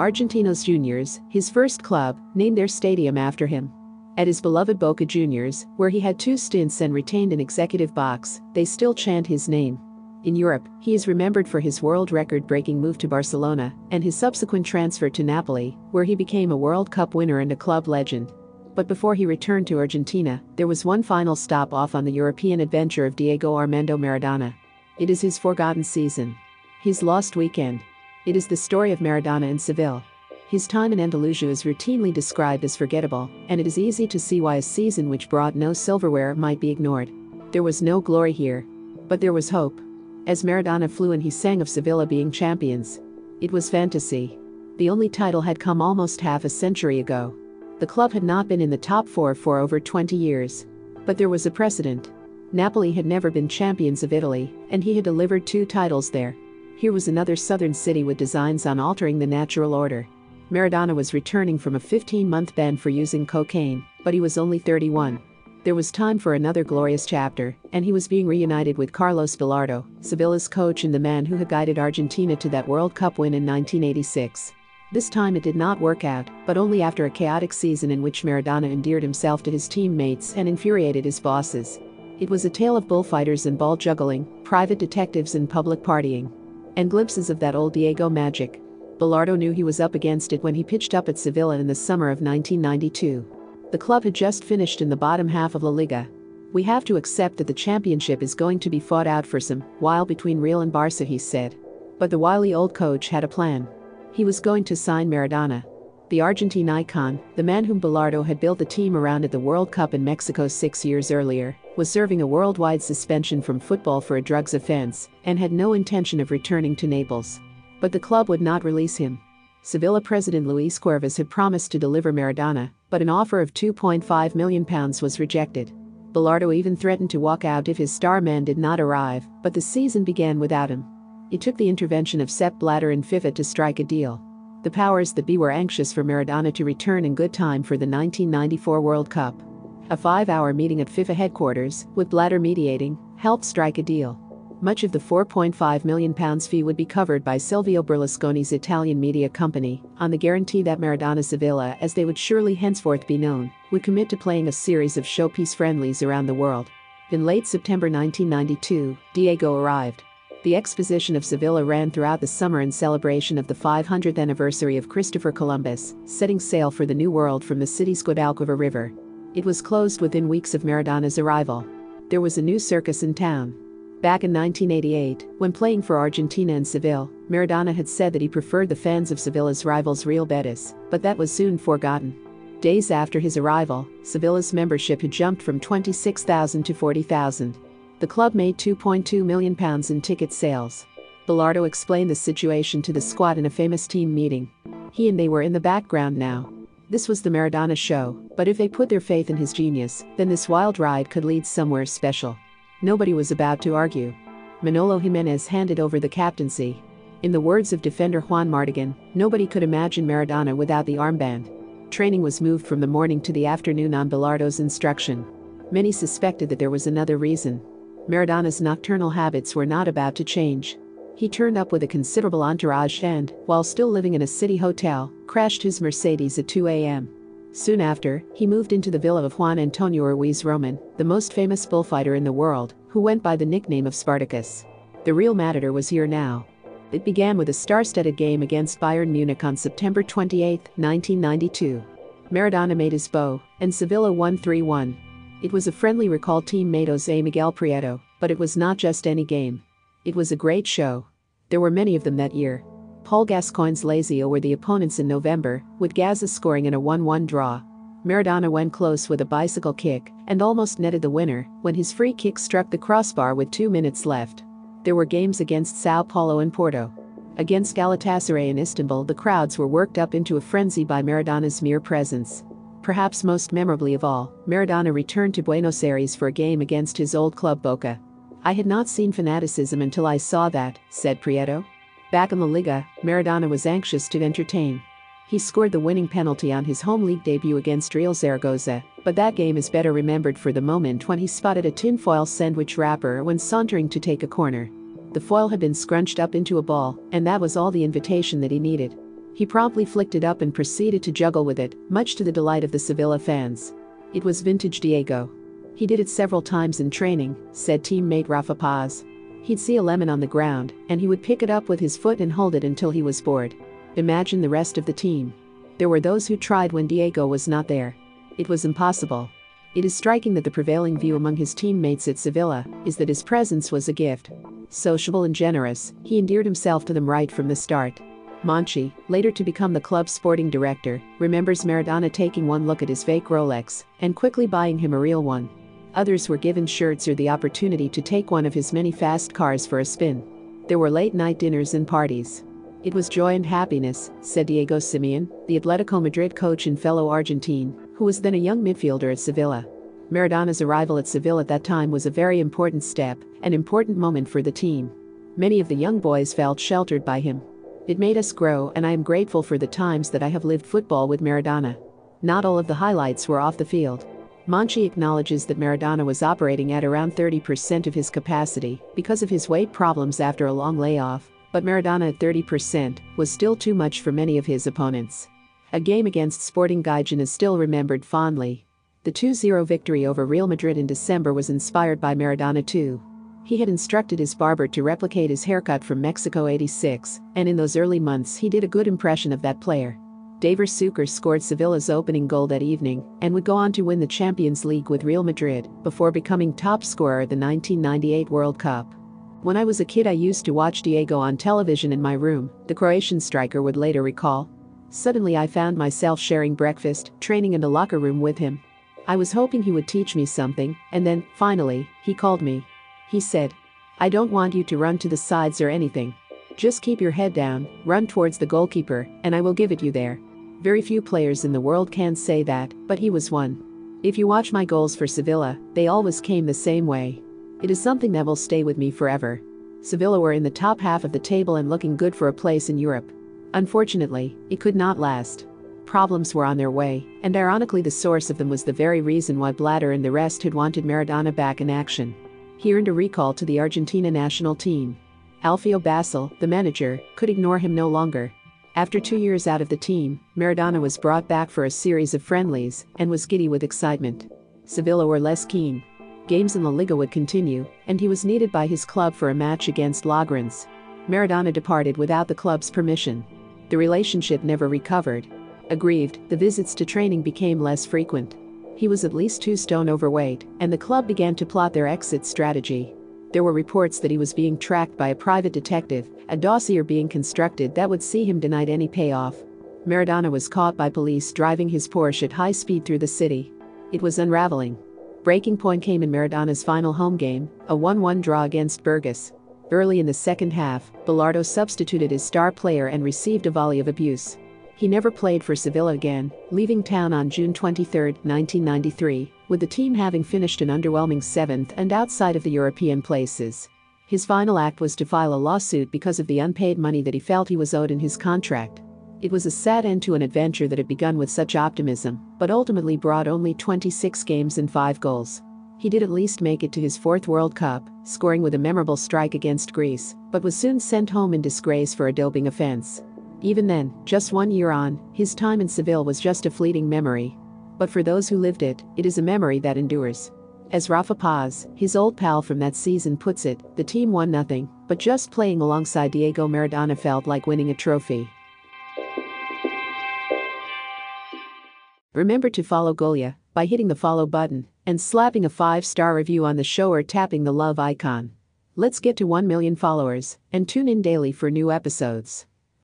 Argentinos Juniors, his first club, named their stadium after him. At his beloved Boca Juniors, where he had two stints and retained an executive box, they still chant his name. In Europe, he is remembered for his world record breaking move to Barcelona and his subsequent transfer to Napoli, where he became a World Cup winner and a club legend. But before he returned to Argentina, there was one final stop off on the European adventure of Diego Armando Maradona. It is his forgotten season. His lost weekend. It is the story of Maradona in Seville. His time in Andalusia is routinely described as forgettable, and it is easy to see why a season which brought no silverware might be ignored. There was no glory here. But there was hope. As Maradona flew and he sang of Sevilla being champions. It was fantasy. The only title had come almost half a century ago. The club had not been in the top four for over 20 years. But there was a precedent. Napoli had never been champions of Italy, and he had delivered two titles there. Here was another southern city with designs on altering the natural order. Maradona was returning from a 15 month ban for using cocaine, but he was only 31. There was time for another glorious chapter, and he was being reunited with Carlos Bilardo, Sevilla's coach and the man who had guided Argentina to that World Cup win in 1986. This time it did not work out, but only after a chaotic season in which Maradona endeared himself to his teammates and infuriated his bosses. It was a tale of bullfighters and ball juggling, private detectives and public partying and glimpses of that old Diego magic. Bilardo knew he was up against it when he pitched up at Sevilla in the summer of 1992. The club had just finished in the bottom half of La Liga. We have to accept that the championship is going to be fought out for some while between Real and Barca, he said. But the wily old coach had a plan. He was going to sign Maradona. The Argentine icon, the man whom Bilardo had built the team around at the World Cup in Mexico six years earlier, was serving a worldwide suspension from football for a drugs offense and had no intention of returning to Naples. But the club would not release him. Sevilla president Luis Cuevas had promised to deliver Maradona, but an offer of 2.5 million pounds was rejected. Bilardo even threatened to walk out if his star man did not arrive, but the season began without him. It took the intervention of Sepp Blatter and FIFA to strike a deal. The powers that be were anxious for Maradona to return in good time for the 1994 World Cup. A five hour meeting at FIFA headquarters, with Blatter mediating, helped strike a deal. Much of the £4.5 million fee would be covered by Silvio Berlusconi's Italian media company, on the guarantee that Maradona Sevilla, as they would surely henceforth be known, would commit to playing a series of showpiece friendlies around the world. In late September 1992, Diego arrived. The exposition of Sevilla ran throughout the summer in celebration of the 500th anniversary of Christopher Columbus, setting sail for the New World from the city's Guadalquivir River. It was closed within weeks of Maradona's arrival. There was a new circus in town. Back in 1988, when playing for Argentina and Seville, Maradona had said that he preferred the fans of Sevilla's rivals Real Betis, but that was soon forgotten. Days after his arrival, Sevilla's membership had jumped from 26,000 to 40,000. The club made 2.2 million pounds in ticket sales. Bilardo explained the situation to the squad in a famous team meeting. He and they were in the background now, this was the Maradona show, but if they put their faith in his genius, then this wild ride could lead somewhere special. Nobody was about to argue. Manolo Jimenez handed over the captaincy. In the words of defender Juan Martagón, nobody could imagine Maradona without the armband. Training was moved from the morning to the afternoon on Bilardo's instruction. Many suspected that there was another reason. Maradona's nocturnal habits were not about to change. He turned up with a considerable entourage and, while still living in a city hotel, crashed his Mercedes at 2 a.m. Soon after, he moved into the villa of Juan Antonio Ruiz Roman, the most famous bullfighter in the world, who went by the nickname of Spartacus. The real matador was here now. It began with a star-studded game against Bayern Munich on September 28, 1992. Maradona made his bow, and Sevilla won 3-1. It was a friendly recall team made Jose Miguel Prieto, but it was not just any game. It was a great show. There were many of them that year. Paul Gascoigne's Lazio were the opponents in November, with Gazza scoring in a 1 1 draw. Maradona went close with a bicycle kick and almost netted the winner when his free kick struck the crossbar with two minutes left. There were games against Sao Paulo and Porto. Against Galatasaray in Istanbul, the crowds were worked up into a frenzy by Maradona's mere presence. Perhaps most memorably of all, Maradona returned to Buenos Aires for a game against his old club Boca. I had not seen fanaticism until I saw that, said Prieto. Back in La Liga, Maradona was anxious to entertain. He scored the winning penalty on his home league debut against Real Zaragoza, but that game is better remembered for the moment when he spotted a tinfoil sandwich wrapper when sauntering to take a corner. The foil had been scrunched up into a ball, and that was all the invitation that he needed. He promptly flicked it up and proceeded to juggle with it, much to the delight of the Sevilla fans. It was vintage Diego. He did it several times in training, said teammate Rafa Paz. He'd see a lemon on the ground, and he would pick it up with his foot and hold it until he was bored. Imagine the rest of the team. There were those who tried when Diego was not there. It was impossible. It is striking that the prevailing view among his teammates at Sevilla is that his presence was a gift. Sociable and generous, he endeared himself to them right from the start. Monchi, later to become the club's sporting director, remembers Maradona taking one look at his fake Rolex and quickly buying him a real one. Others were given shirts or the opportunity to take one of his many fast cars for a spin. There were late night dinners and parties. It was joy and happiness, said Diego Simeone, the Atletico Madrid coach and fellow Argentine, who was then a young midfielder at Sevilla. Maradona's arrival at Seville at that time was a very important step, an important moment for the team. Many of the young boys felt sheltered by him. It made us grow, and I am grateful for the times that I have lived football with Maradona. Not all of the highlights were off the field. Monchi acknowledges that Maradona was operating at around 30% of his capacity because of his weight problems after a long layoff, but Maradona at 30% was still too much for many of his opponents. A game against Sporting Gijon is still remembered fondly. The 2 0 victory over Real Madrid in December was inspired by Maradona too. He had instructed his barber to replicate his haircut from Mexico 86, and in those early months he did a good impression of that player. Davor Suker scored Sevilla's opening goal that evening and would go on to win the Champions League with Real Madrid before becoming top scorer at the 1998 World Cup. When I was a kid, I used to watch Diego on television in my room, the Croatian striker would later recall. Suddenly, I found myself sharing breakfast, training, in the locker room with him. I was hoping he would teach me something, and then, finally, he called me. He said, I don't want you to run to the sides or anything. Just keep your head down, run towards the goalkeeper, and I will give it you there. Very few players in the world can say that, but he was one. If you watch my goals for Sevilla, they always came the same way. It is something that will stay with me forever. Sevilla were in the top half of the table and looking good for a place in Europe. Unfortunately, it could not last. Problems were on their way, and ironically, the source of them was the very reason why Blatter and the rest had wanted Maradona back in action. He earned a recall to the Argentina national team. Alfio Basile, the manager, could ignore him no longer after two years out of the team, Maradona was brought back for a series of friendlies and was giddy with excitement. Sevilla were less keen. Games in La Liga would continue, and he was needed by his club for a match against Logroñés. Maradona departed without the club's permission. The relationship never recovered. Aggrieved, the visits to training became less frequent. He was at least two stone overweight, and the club began to plot their exit strategy. There were reports that he was being tracked by a private detective, a dossier being constructed that would see him denied any payoff. Maradona was caught by police driving his Porsche at high speed through the city. It was unraveling. Breaking point came in Maradona's final home game, a 1 1 draw against Burgos. Early in the second half, Bilardo substituted his star player and received a volley of abuse. He never played for Sevilla again, leaving town on June 23, 1993, with the team having finished an underwhelming seventh and outside of the European places. His final act was to file a lawsuit because of the unpaid money that he felt he was owed in his contract. It was a sad end to an adventure that had begun with such optimism, but ultimately brought only 26 games and 5 goals. He did at least make it to his fourth World Cup, scoring with a memorable strike against Greece, but was soon sent home in disgrace for a doping offense. Even then, just one year on, his time in Seville was just a fleeting memory. But for those who lived it, it is a memory that endures. As Rafa Paz, his old pal from that season puts it, the team won nothing, but just playing alongside Diego Maradona felt like winning a trophy. Remember to follow Golia by hitting the follow button and slapping a 5-star review on the show or tapping the love icon. Let's get to 1 million followers and tune in daily for new episodes.